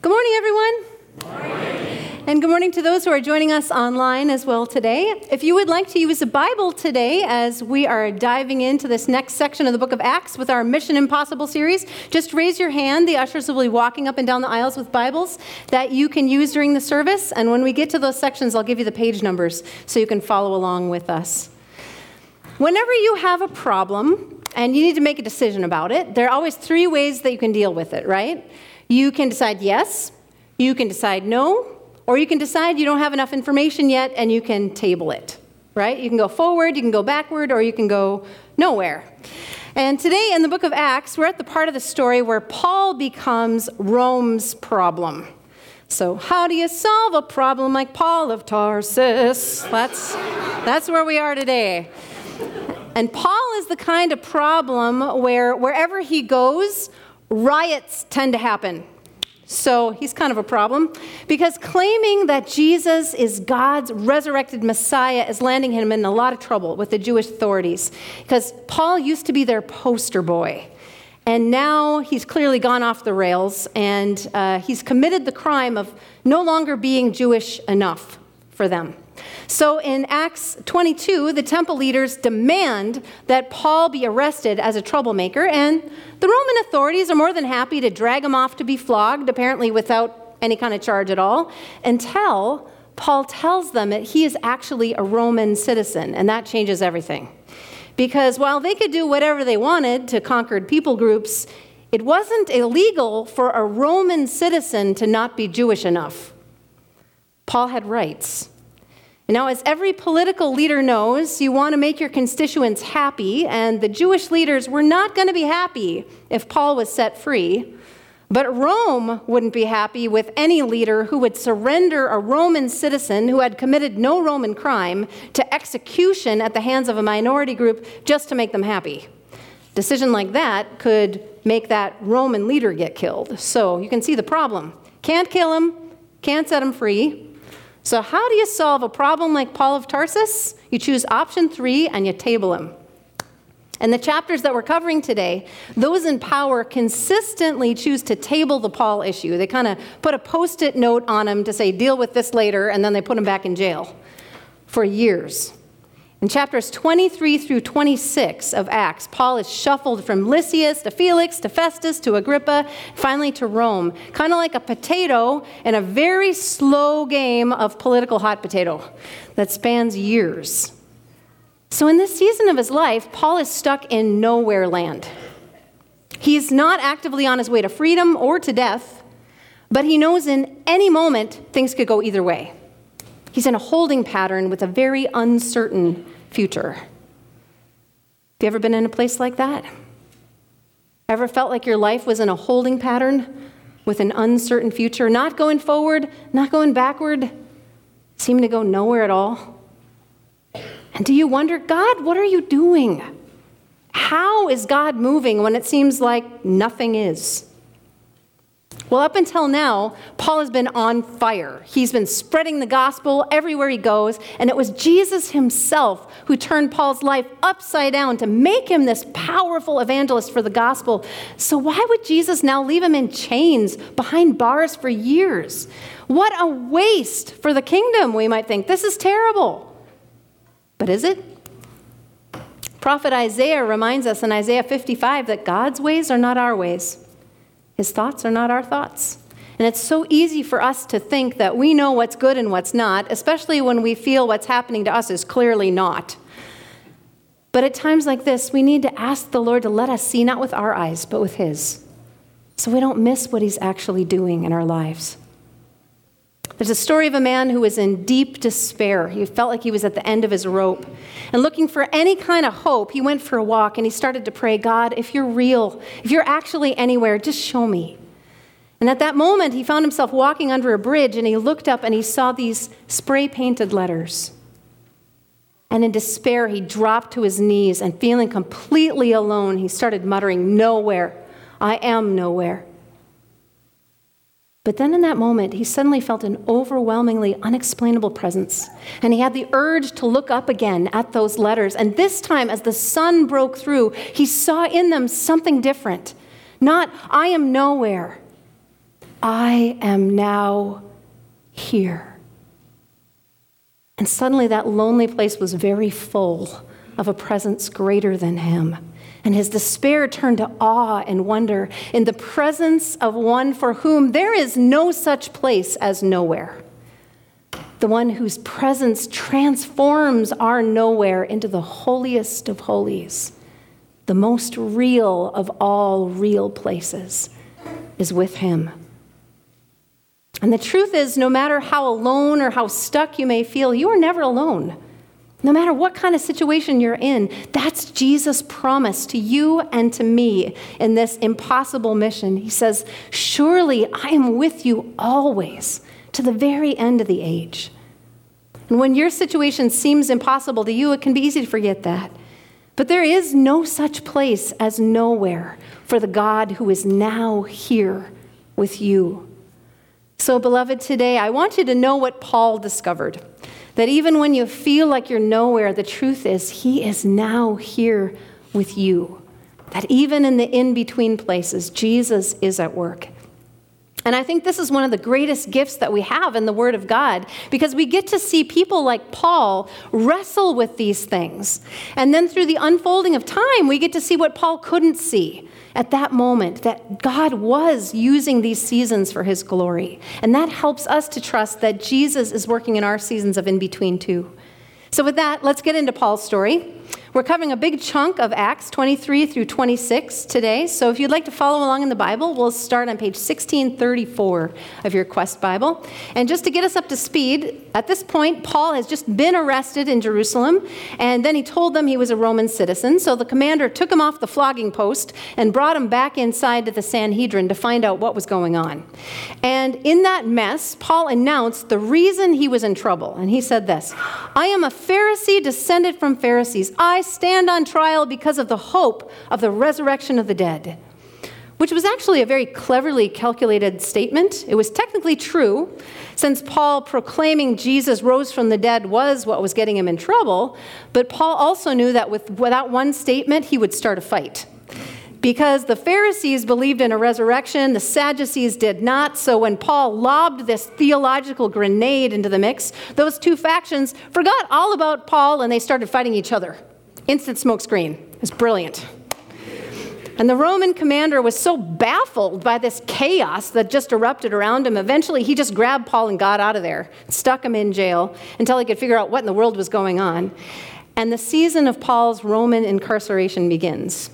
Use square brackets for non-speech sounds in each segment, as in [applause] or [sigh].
Good morning, everyone. And good morning to those who are joining us online as well today. If you would like to use a Bible today as we are diving into this next section of the book of Acts with our Mission Impossible series, just raise your hand. The ushers will be walking up and down the aisles with Bibles that you can use during the service. And when we get to those sections, I'll give you the page numbers so you can follow along with us. Whenever you have a problem and you need to make a decision about it, there are always three ways that you can deal with it, right? You can decide yes, you can decide no, or you can decide you don't have enough information yet and you can table it, right? You can go forward, you can go backward, or you can go nowhere. And today in the book of Acts, we're at the part of the story where Paul becomes Rome's problem. So, how do you solve a problem like Paul of Tarsus? That's, that's where we are today. And Paul is the kind of problem where wherever he goes, riots tend to happen. So he's kind of a problem because claiming that Jesus is God's resurrected Messiah is landing him in a lot of trouble with the Jewish authorities because Paul used to be their poster boy. And now he's clearly gone off the rails and uh, he's committed the crime of no longer being Jewish enough for them. So in Acts 22, the temple leaders demand that Paul be arrested as a troublemaker, and the Roman authorities are more than happy to drag him off to be flogged, apparently without any kind of charge at all, until Paul tells them that he is actually a Roman citizen, and that changes everything. Because while they could do whatever they wanted to conquered people groups, it wasn't illegal for a Roman citizen to not be Jewish enough. Paul had rights. Now, as every political leader knows, you want to make your constituents happy, and the Jewish leaders were not going to be happy if Paul was set free. But Rome wouldn't be happy with any leader who would surrender a Roman citizen who had committed no Roman crime to execution at the hands of a minority group just to make them happy. Decision like that could make that Roman leader get killed. So you can see the problem. Can't kill him, can't set him free. So, how do you solve a problem like Paul of Tarsus? You choose option three and you table him. And the chapters that we're covering today, those in power consistently choose to table the Paul issue. They kind of put a post it note on him to say, deal with this later, and then they put him back in jail for years. In chapters 23 through 26 of Acts, Paul is shuffled from Lysias to Felix to Festus to Agrippa, finally to Rome, kind of like a potato in a very slow game of political hot potato that spans years. So, in this season of his life, Paul is stuck in nowhere land. He's not actively on his way to freedom or to death, but he knows in any moment things could go either way. He's in a holding pattern with a very uncertain future. Have you ever been in a place like that? Ever felt like your life was in a holding pattern with an uncertain future, not going forward, not going backward, seeming to go nowhere at all? And do you wonder, God, what are you doing? How is God moving when it seems like nothing is? Well, up until now, Paul has been on fire. He's been spreading the gospel everywhere he goes, and it was Jesus himself who turned Paul's life upside down to make him this powerful evangelist for the gospel. So, why would Jesus now leave him in chains behind bars for years? What a waste for the kingdom, we might think. This is terrible. But is it? Prophet Isaiah reminds us in Isaiah 55 that God's ways are not our ways. His thoughts are not our thoughts. And it's so easy for us to think that we know what's good and what's not, especially when we feel what's happening to us is clearly not. But at times like this, we need to ask the Lord to let us see not with our eyes, but with His, so we don't miss what He's actually doing in our lives. There's a story of a man who was in deep despair. He felt like he was at the end of his rope. And looking for any kind of hope, he went for a walk and he started to pray, God, if you're real, if you're actually anywhere, just show me. And at that moment, he found himself walking under a bridge and he looked up and he saw these spray painted letters. And in despair, he dropped to his knees and feeling completely alone, he started muttering, Nowhere. I am nowhere. But then in that moment, he suddenly felt an overwhelmingly unexplainable presence. And he had the urge to look up again at those letters. And this time, as the sun broke through, he saw in them something different. Not, I am nowhere, I am now here. And suddenly that lonely place was very full of a presence greater than him. And his despair turned to awe and wonder in the presence of one for whom there is no such place as nowhere. The one whose presence transforms our nowhere into the holiest of holies, the most real of all real places, is with him. And the truth is, no matter how alone or how stuck you may feel, you are never alone. No matter what kind of situation you're in, that's Jesus' promise to you and to me in this impossible mission. He says, Surely I am with you always to the very end of the age. And when your situation seems impossible to you, it can be easy to forget that. But there is no such place as nowhere for the God who is now here with you. So, beloved, today I want you to know what Paul discovered. That even when you feel like you're nowhere, the truth is he is now here with you. That even in the in between places, Jesus is at work. And I think this is one of the greatest gifts that we have in the Word of God because we get to see people like Paul wrestle with these things. And then through the unfolding of time, we get to see what Paul couldn't see at that moment that God was using these seasons for his glory. And that helps us to trust that Jesus is working in our seasons of in between too. So, with that, let's get into Paul's story. We're covering a big chunk of Acts 23 through 26 today. So if you'd like to follow along in the Bible, we'll start on page 1634 of your Quest Bible. And just to get us up to speed, at this point, Paul has just been arrested in Jerusalem, and then he told them he was a Roman citizen. So the commander took him off the flogging post and brought him back inside to the Sanhedrin to find out what was going on. And in that mess, Paul announced the reason he was in trouble. And he said this I am a Pharisee descended from Pharisees. I I stand on trial because of the hope of the resurrection of the dead. Which was actually a very cleverly calculated statement. It was technically true, since Paul proclaiming Jesus rose from the dead was what was getting him in trouble. But Paul also knew that with, without one statement, he would start a fight because the Pharisees believed in a resurrection, the Sadducees did not. So when Paul lobbed this theological grenade into the mix, those two factions forgot all about Paul and they started fighting each other. Instant smokescreen. It's brilliant. And the Roman commander was so baffled by this chaos that just erupted around him. Eventually, he just grabbed Paul and got out of there, stuck him in jail until he could figure out what in the world was going on. And the season of Paul's Roman incarceration begins.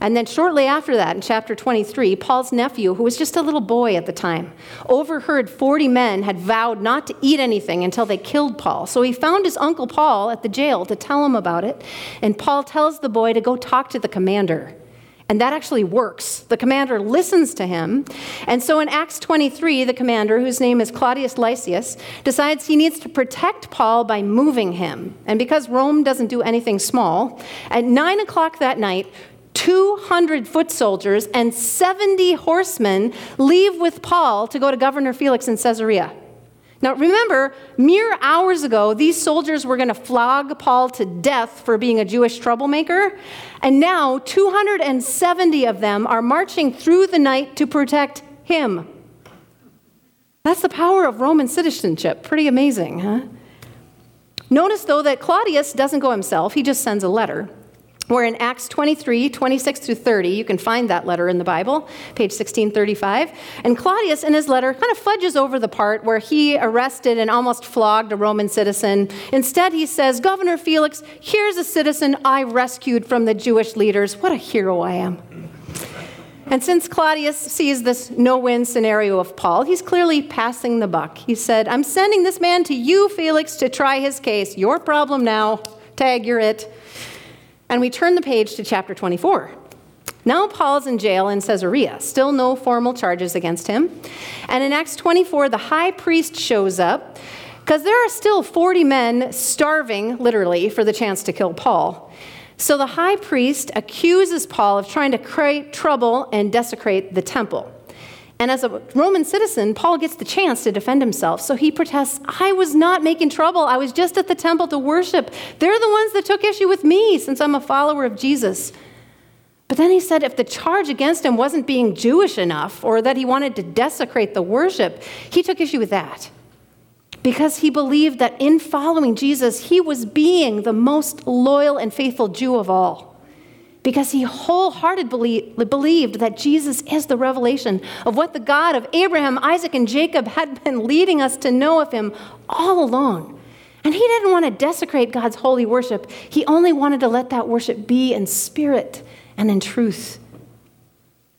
And then shortly after that, in chapter 23, Paul's nephew, who was just a little boy at the time, overheard 40 men had vowed not to eat anything until they killed Paul. So he found his uncle Paul at the jail to tell him about it. And Paul tells the boy to go talk to the commander. And that actually works. The commander listens to him. And so in Acts 23, the commander, whose name is Claudius Lysias, decides he needs to protect Paul by moving him. And because Rome doesn't do anything small, at 9 o'clock that night, 200 foot soldiers and 70 horsemen leave with Paul to go to Governor Felix in Caesarea. Now, remember, mere hours ago, these soldiers were going to flog Paul to death for being a Jewish troublemaker. And now, 270 of them are marching through the night to protect him. That's the power of Roman citizenship. Pretty amazing, huh? Notice, though, that Claudius doesn't go himself, he just sends a letter. We're in Acts 23, 26 through 30. You can find that letter in the Bible, page 1635. And Claudius, in his letter, kind of fudges over the part where he arrested and almost flogged a Roman citizen. Instead, he says, Governor Felix, here's a citizen I rescued from the Jewish leaders. What a hero I am. And since Claudius sees this no win scenario of Paul, he's clearly passing the buck. He said, I'm sending this man to you, Felix, to try his case. Your problem now. Tag, you're it. And we turn the page to chapter 24. Now Paul's in jail in Caesarea, still no formal charges against him. And in Acts 24, the high priest shows up because there are still 40 men starving, literally, for the chance to kill Paul. So the high priest accuses Paul of trying to create trouble and desecrate the temple. And as a Roman citizen, Paul gets the chance to defend himself. So he protests, I was not making trouble. I was just at the temple to worship. They're the ones that took issue with me since I'm a follower of Jesus. But then he said if the charge against him wasn't being Jewish enough or that he wanted to desecrate the worship, he took issue with that. Because he believed that in following Jesus, he was being the most loyal and faithful Jew of all. Because he wholeheartedly believed that Jesus is the revelation of what the God of Abraham, Isaac, and Jacob had been leading us to know of him all along. And he didn't want to desecrate God's holy worship, he only wanted to let that worship be in spirit and in truth.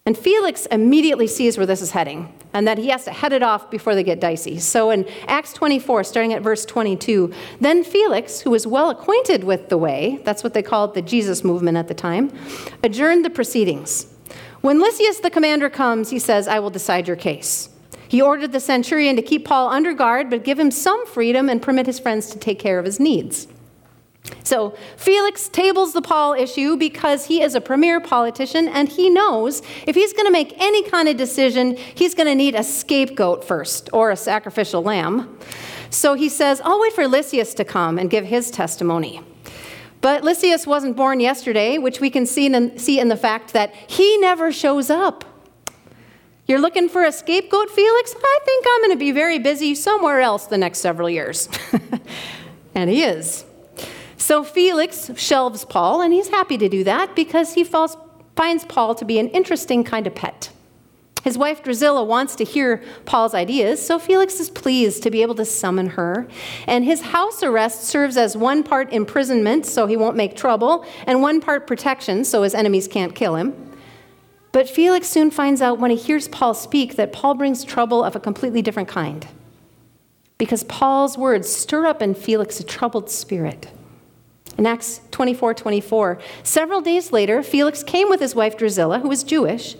And Felix immediately sees where this is heading and that he has to head it off before they get dicey. So in Acts 24, starting at verse 22, then Felix, who was well acquainted with the way, that's what they called the Jesus movement at the time, adjourned the proceedings. When Lysias the commander comes, he says, I will decide your case. He ordered the centurion to keep Paul under guard, but give him some freedom and permit his friends to take care of his needs. So Felix tables the Paul issue because he is a premier politician and he knows if he's going to make any kind of decision, he's going to need a scapegoat first or a sacrificial lamb. So he says, I'll wait for Lysias to come and give his testimony. But Lysias wasn't born yesterday, which we can see in, see in the fact that he never shows up. You're looking for a scapegoat, Felix? I think I'm going to be very busy somewhere else the next several years. [laughs] and he is. So Felix shelves Paul, and he's happy to do that because he falls, finds Paul to be an interesting kind of pet. His wife Drusilla wants to hear Paul's ideas, so Felix is pleased to be able to summon her. And his house arrest serves as one part imprisonment, so he won't make trouble, and one part protection, so his enemies can't kill him. But Felix soon finds out when he hears Paul speak that Paul brings trouble of a completely different kind. Because Paul's words stir up in Felix a troubled spirit. In Acts 24 24, several days later, Felix came with his wife Drusilla, who was Jewish.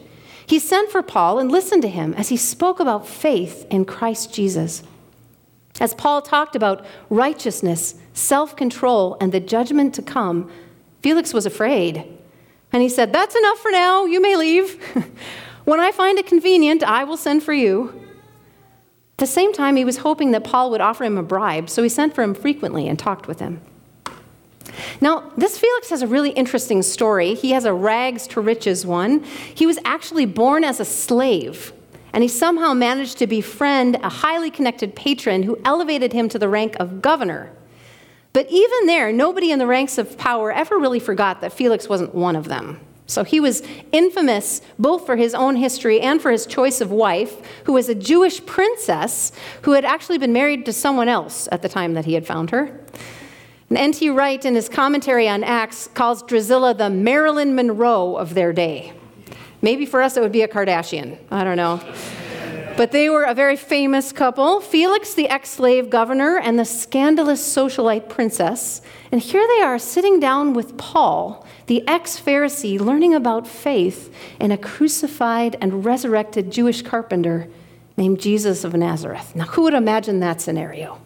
He sent for Paul and listened to him as he spoke about faith in Christ Jesus. As Paul talked about righteousness, self control, and the judgment to come, Felix was afraid. And he said, That's enough for now. You may leave. [laughs] when I find it convenient, I will send for you. At the same time, he was hoping that Paul would offer him a bribe, so he sent for him frequently and talked with him. Now, this Felix has a really interesting story. He has a rags to riches one. He was actually born as a slave, and he somehow managed to befriend a highly connected patron who elevated him to the rank of governor. But even there, nobody in the ranks of power ever really forgot that Felix wasn't one of them. So he was infamous both for his own history and for his choice of wife, who was a Jewish princess who had actually been married to someone else at the time that he had found her. And N.T. Wright, in his commentary on Acts, calls Drusilla the Marilyn Monroe of their day. Maybe for us it would be a Kardashian. I don't know. But they were a very famous couple Felix, the ex slave governor, and the scandalous socialite princess. And here they are sitting down with Paul, the ex Pharisee, learning about faith in a crucified and resurrected Jewish carpenter named Jesus of Nazareth. Now, who would imagine that scenario?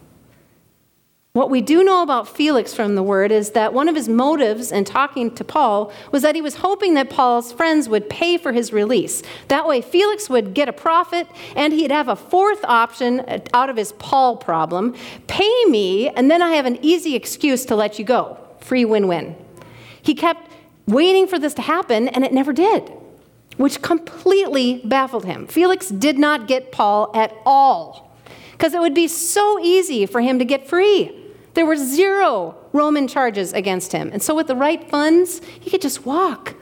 What we do know about Felix from the word is that one of his motives in talking to Paul was that he was hoping that Paul's friends would pay for his release. That way, Felix would get a profit and he'd have a fourth option out of his Paul problem pay me, and then I have an easy excuse to let you go. Free win win. He kept waiting for this to happen, and it never did, which completely baffled him. Felix did not get Paul at all because it would be so easy for him to get free. There were zero Roman charges against him. And so, with the right funds, he could just walk.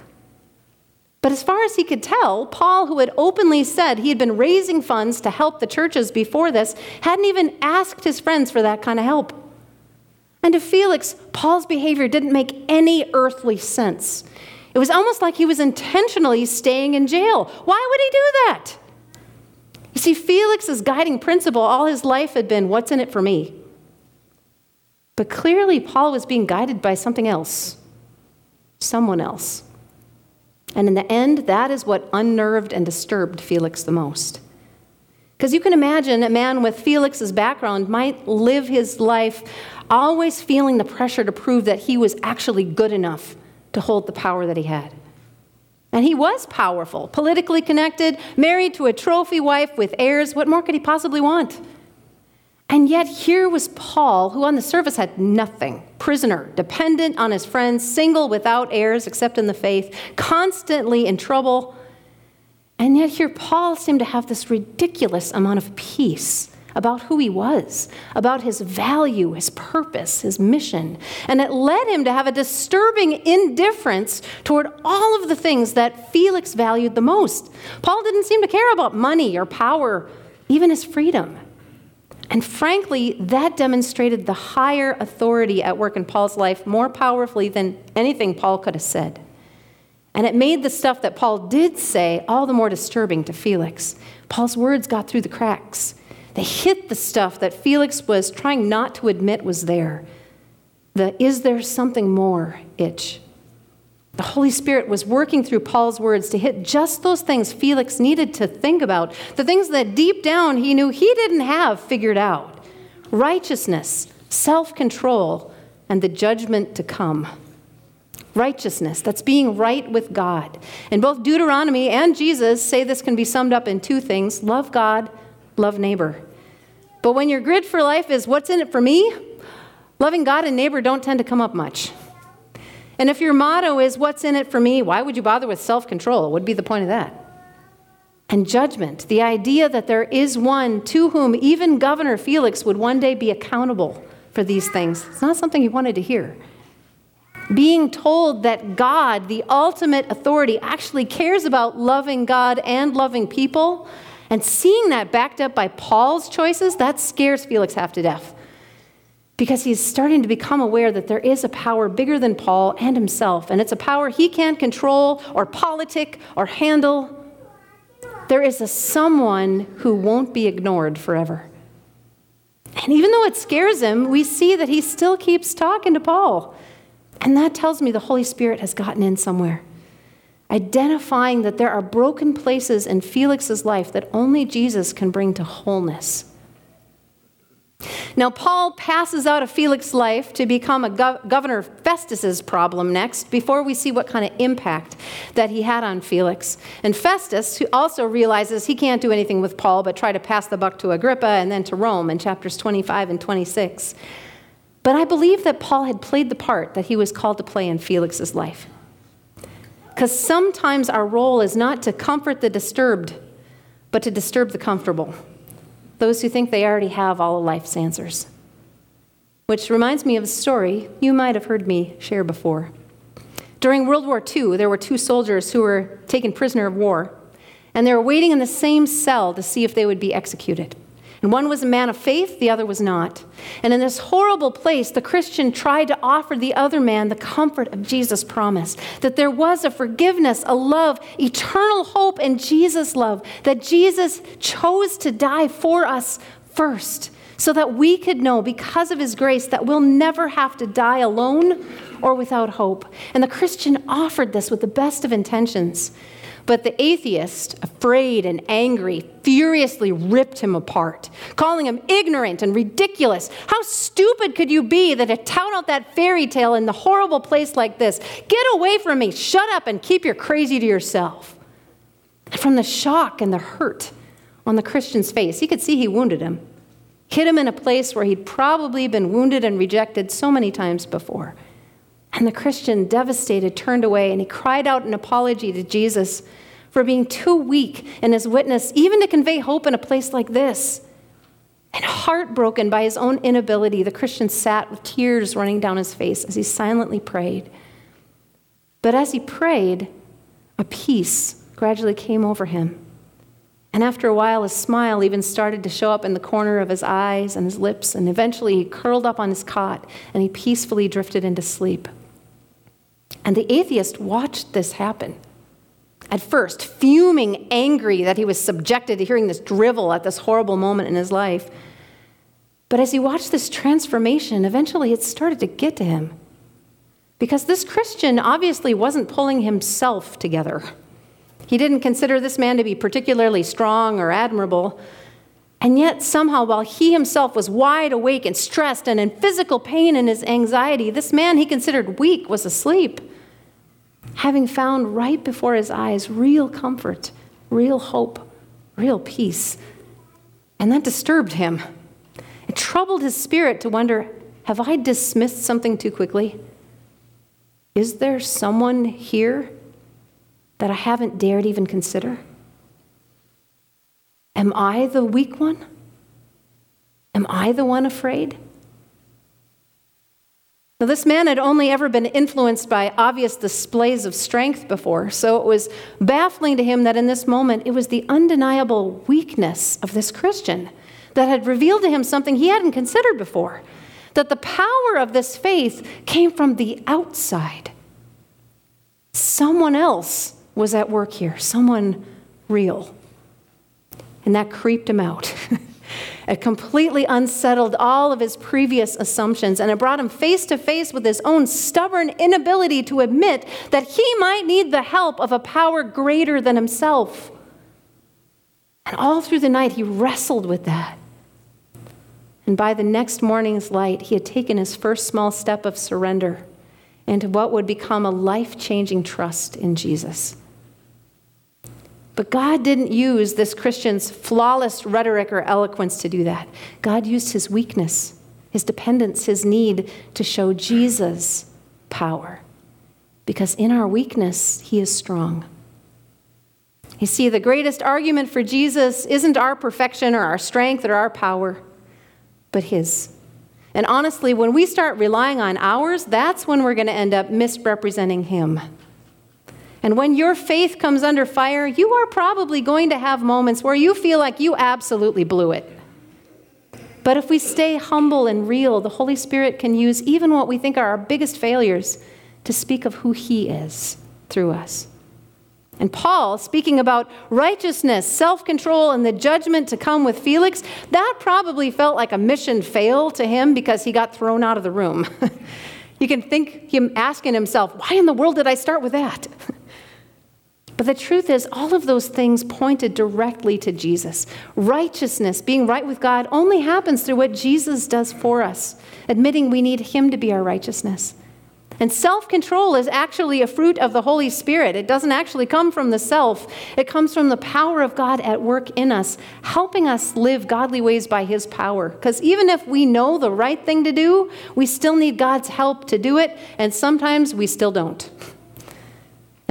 But as far as he could tell, Paul, who had openly said he had been raising funds to help the churches before this, hadn't even asked his friends for that kind of help. And to Felix, Paul's behavior didn't make any earthly sense. It was almost like he was intentionally staying in jail. Why would he do that? You see, Felix's guiding principle all his life had been what's in it for me? But clearly, Paul was being guided by something else, someone else. And in the end, that is what unnerved and disturbed Felix the most. Because you can imagine a man with Felix's background might live his life always feeling the pressure to prove that he was actually good enough to hold the power that he had. And he was powerful, politically connected, married to a trophy wife with heirs. What more could he possibly want? And yet, here was Paul, who on the surface had nothing prisoner, dependent on his friends, single, without heirs except in the faith, constantly in trouble. And yet, here Paul seemed to have this ridiculous amount of peace about who he was, about his value, his purpose, his mission. And it led him to have a disturbing indifference toward all of the things that Felix valued the most. Paul didn't seem to care about money or power, even his freedom. And frankly, that demonstrated the higher authority at work in Paul's life more powerfully than anything Paul could have said. And it made the stuff that Paul did say all the more disturbing to Felix. Paul's words got through the cracks. They hit the stuff that Felix was trying not to admit was there. The is there something more itch. The Holy Spirit was working through Paul's words to hit just those things Felix needed to think about, the things that deep down he knew he didn't have figured out righteousness, self control, and the judgment to come. Righteousness, that's being right with God. And both Deuteronomy and Jesus say this can be summed up in two things love God love neighbor. But when your grid for life is what's in it for me, loving God and neighbor don't tend to come up much. And if your motto is what's in it for me, why would you bother with self control? What would be the point of that? And judgment, the idea that there is one to whom even Governor Felix would one day be accountable for these things, it's not something he wanted to hear. Being told that God, the ultimate authority, actually cares about loving God and loving people and seeing that backed up by Paul's choices, that scares Felix half to death. Because he's starting to become aware that there is a power bigger than Paul and himself, and it's a power he can't control or politic or handle. There is a someone who won't be ignored forever. And even though it scares him, we see that he still keeps talking to Paul. And that tells me the Holy Spirit has gotten in somewhere identifying that there are broken places in Felix's life that only Jesus can bring to wholeness. Now, Paul passes out of Felix's life to become a gov- Governor Festus's problem next, before we see what kind of impact that he had on Felix. And Festus, who also realizes he can't do anything with Paul but try to pass the buck to Agrippa and then to Rome in chapters 25 and 26. But I believe that Paul had played the part that he was called to play in Felix's life. Because sometimes our role is not to comfort the disturbed, but to disturb the comfortable, those who think they already have all of life's answers. Which reminds me of a story you might have heard me share before. During World War II, there were two soldiers who were taken prisoner of war, and they were waiting in the same cell to see if they would be executed. And one was a man of faith, the other was not. And in this horrible place, the Christian tried to offer the other man the comfort of Jesus' promise that there was a forgiveness, a love, eternal hope in Jesus' love, that Jesus chose to die for us first, so that we could know, because of his grace, that we'll never have to die alone or without hope. And the Christian offered this with the best of intentions. But the atheist, afraid and angry, furiously ripped him apart, calling him ignorant and ridiculous. How stupid could you be that to tout out that fairy tale in the horrible place like this? Get away from me, shut up, and keep your crazy to yourself. From the shock and the hurt on the Christian's face, he could see he wounded him, hit him in a place where he'd probably been wounded and rejected so many times before. And the Christian, devastated, turned away and he cried out an apology to Jesus for being too weak in his witness, even to convey hope in a place like this. And heartbroken by his own inability, the Christian sat with tears running down his face as he silently prayed. But as he prayed, a peace gradually came over him. And after a while, a smile even started to show up in the corner of his eyes and his lips, and eventually he curled up on his cot and he peacefully drifted into sleep. And the atheist watched this happen. At first, fuming, angry that he was subjected to hearing this drivel at this horrible moment in his life. But as he watched this transformation, eventually it started to get to him. Because this Christian obviously wasn't pulling himself together. He didn't consider this man to be particularly strong or admirable. And yet, somehow, while he himself was wide awake and stressed and in physical pain and his anxiety, this man he considered weak was asleep, having found right before his eyes real comfort, real hope, real peace. And that disturbed him. It troubled his spirit to wonder have I dismissed something too quickly? Is there someone here that I haven't dared even consider? Am I the weak one? Am I the one afraid? Now, this man had only ever been influenced by obvious displays of strength before, so it was baffling to him that in this moment it was the undeniable weakness of this Christian that had revealed to him something he hadn't considered before that the power of this faith came from the outside. Someone else was at work here, someone real. And that creeped him out. [laughs] It completely unsettled all of his previous assumptions, and it brought him face to face with his own stubborn inability to admit that he might need the help of a power greater than himself. And all through the night, he wrestled with that. And by the next morning's light, he had taken his first small step of surrender into what would become a life changing trust in Jesus. But God didn't use this Christian's flawless rhetoric or eloquence to do that. God used his weakness, his dependence, his need to show Jesus' power. Because in our weakness, he is strong. You see, the greatest argument for Jesus isn't our perfection or our strength or our power, but his. And honestly, when we start relying on ours, that's when we're going to end up misrepresenting him. And when your faith comes under fire, you are probably going to have moments where you feel like you absolutely blew it. But if we stay humble and real, the Holy Spirit can use even what we think are our biggest failures to speak of who He is through us. And Paul, speaking about righteousness, self control, and the judgment to come with Felix, that probably felt like a mission fail to him because he got thrown out of the room. [laughs] you can think him asking himself, why in the world did I start with that? [laughs] But the truth is, all of those things pointed directly to Jesus. Righteousness, being right with God, only happens through what Jesus does for us, admitting we need Him to be our righteousness. And self control is actually a fruit of the Holy Spirit. It doesn't actually come from the self, it comes from the power of God at work in us, helping us live godly ways by His power. Because even if we know the right thing to do, we still need God's help to do it, and sometimes we still don't. [laughs]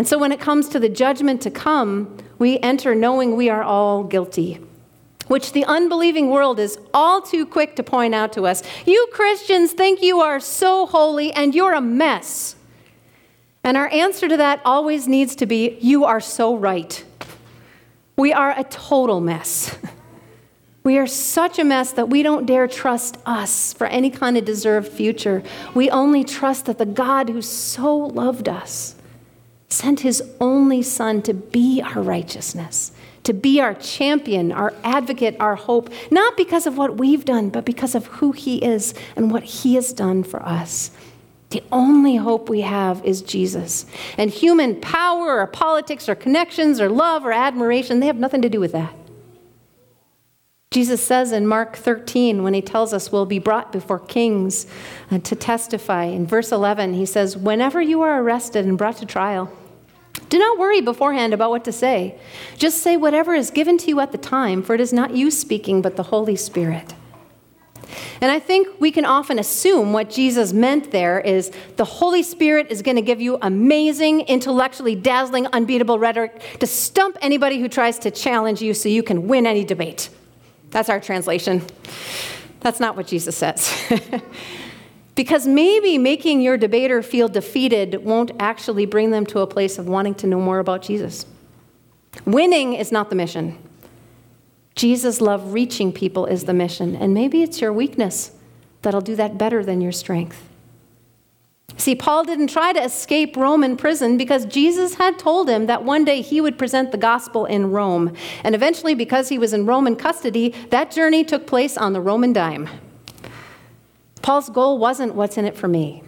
And so when it comes to the judgment to come, we enter knowing we are all guilty, which the unbelieving world is all too quick to point out to us. You Christians think you are so holy and you're a mess. And our answer to that always needs to be you are so right. We are a total mess. [laughs] We are such a mess that we don't dare trust us for any kind of deserved future. We only trust that the God who so loved us sent his only son to be our righteousness, to be our champion, our advocate, our hope, not because of what we've done, but because of who he is and what he has done for us. The only hope we have is Jesus. And human power or politics or connections or love or admiration, they have nothing to do with that. Jesus says in Mark 13, when he tells us we'll be brought before kings uh, to testify, in verse 11, he says, Whenever you are arrested and brought to trial, do not worry beforehand about what to say. Just say whatever is given to you at the time, for it is not you speaking, but the Holy Spirit. And I think we can often assume what Jesus meant there is the Holy Spirit is going to give you amazing, intellectually dazzling, unbeatable rhetoric to stump anybody who tries to challenge you so you can win any debate. That's our translation. That's not what Jesus says. [laughs] Because maybe making your debater feel defeated won't actually bring them to a place of wanting to know more about Jesus. Winning is not the mission. Jesus' love reaching people is the mission, and maybe it's your weakness that'll do that better than your strength. See, Paul didn't try to escape Roman prison because Jesus had told him that one day he would present the gospel in Rome. And eventually, because he was in Roman custody, that journey took place on the Roman dime. Paul's goal wasn't what's in it for me.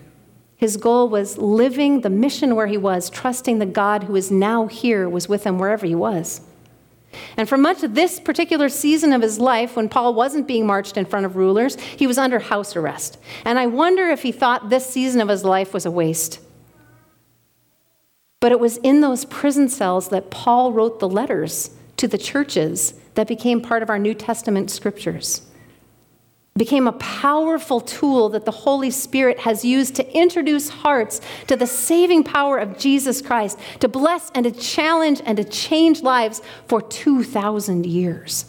His goal was living the mission where he was, trusting the God who is now here was with him wherever he was. And for much of this particular season of his life, when Paul wasn't being marched in front of rulers, he was under house arrest. And I wonder if he thought this season of his life was a waste. But it was in those prison cells that Paul wrote the letters to the churches that became part of our New Testament scriptures. Became a powerful tool that the Holy Spirit has used to introduce hearts to the saving power of Jesus Christ, to bless and to challenge and to change lives for 2,000 years.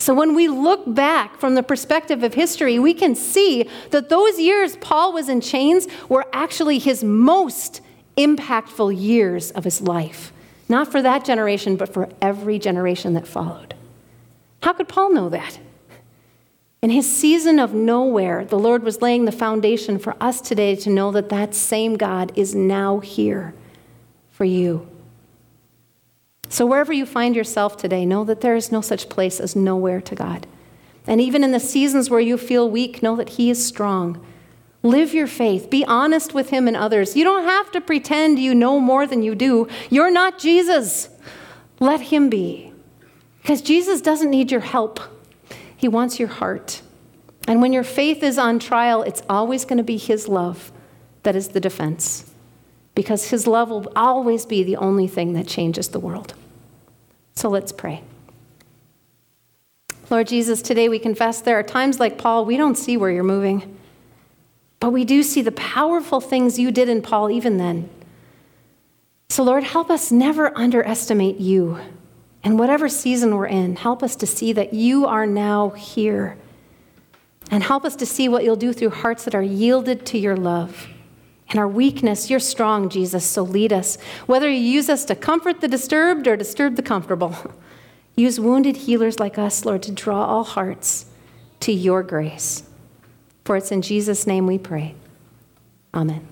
So, when we look back from the perspective of history, we can see that those years Paul was in chains were actually his most impactful years of his life. Not for that generation, but for every generation that followed. How could Paul know that? In his season of nowhere, the Lord was laying the foundation for us today to know that that same God is now here for you. So, wherever you find yourself today, know that there is no such place as nowhere to God. And even in the seasons where you feel weak, know that He is strong. Live your faith. Be honest with Him and others. You don't have to pretend you know more than you do. You're not Jesus. Let Him be. Because Jesus doesn't need your help. He wants your heart. And when your faith is on trial, it's always going to be His love that is the defense, because His love will always be the only thing that changes the world. So let's pray. Lord Jesus, today we confess there are times like Paul, we don't see where you're moving, but we do see the powerful things you did in Paul even then. So, Lord, help us never underestimate you. And whatever season we're in, help us to see that you are now here. And help us to see what you'll do through hearts that are yielded to your love. In our weakness, you're strong, Jesus, so lead us. Whether you use us to comfort the disturbed or disturb the comfortable, [laughs] use wounded healers like us, Lord, to draw all hearts to your grace. For it's in Jesus' name we pray. Amen.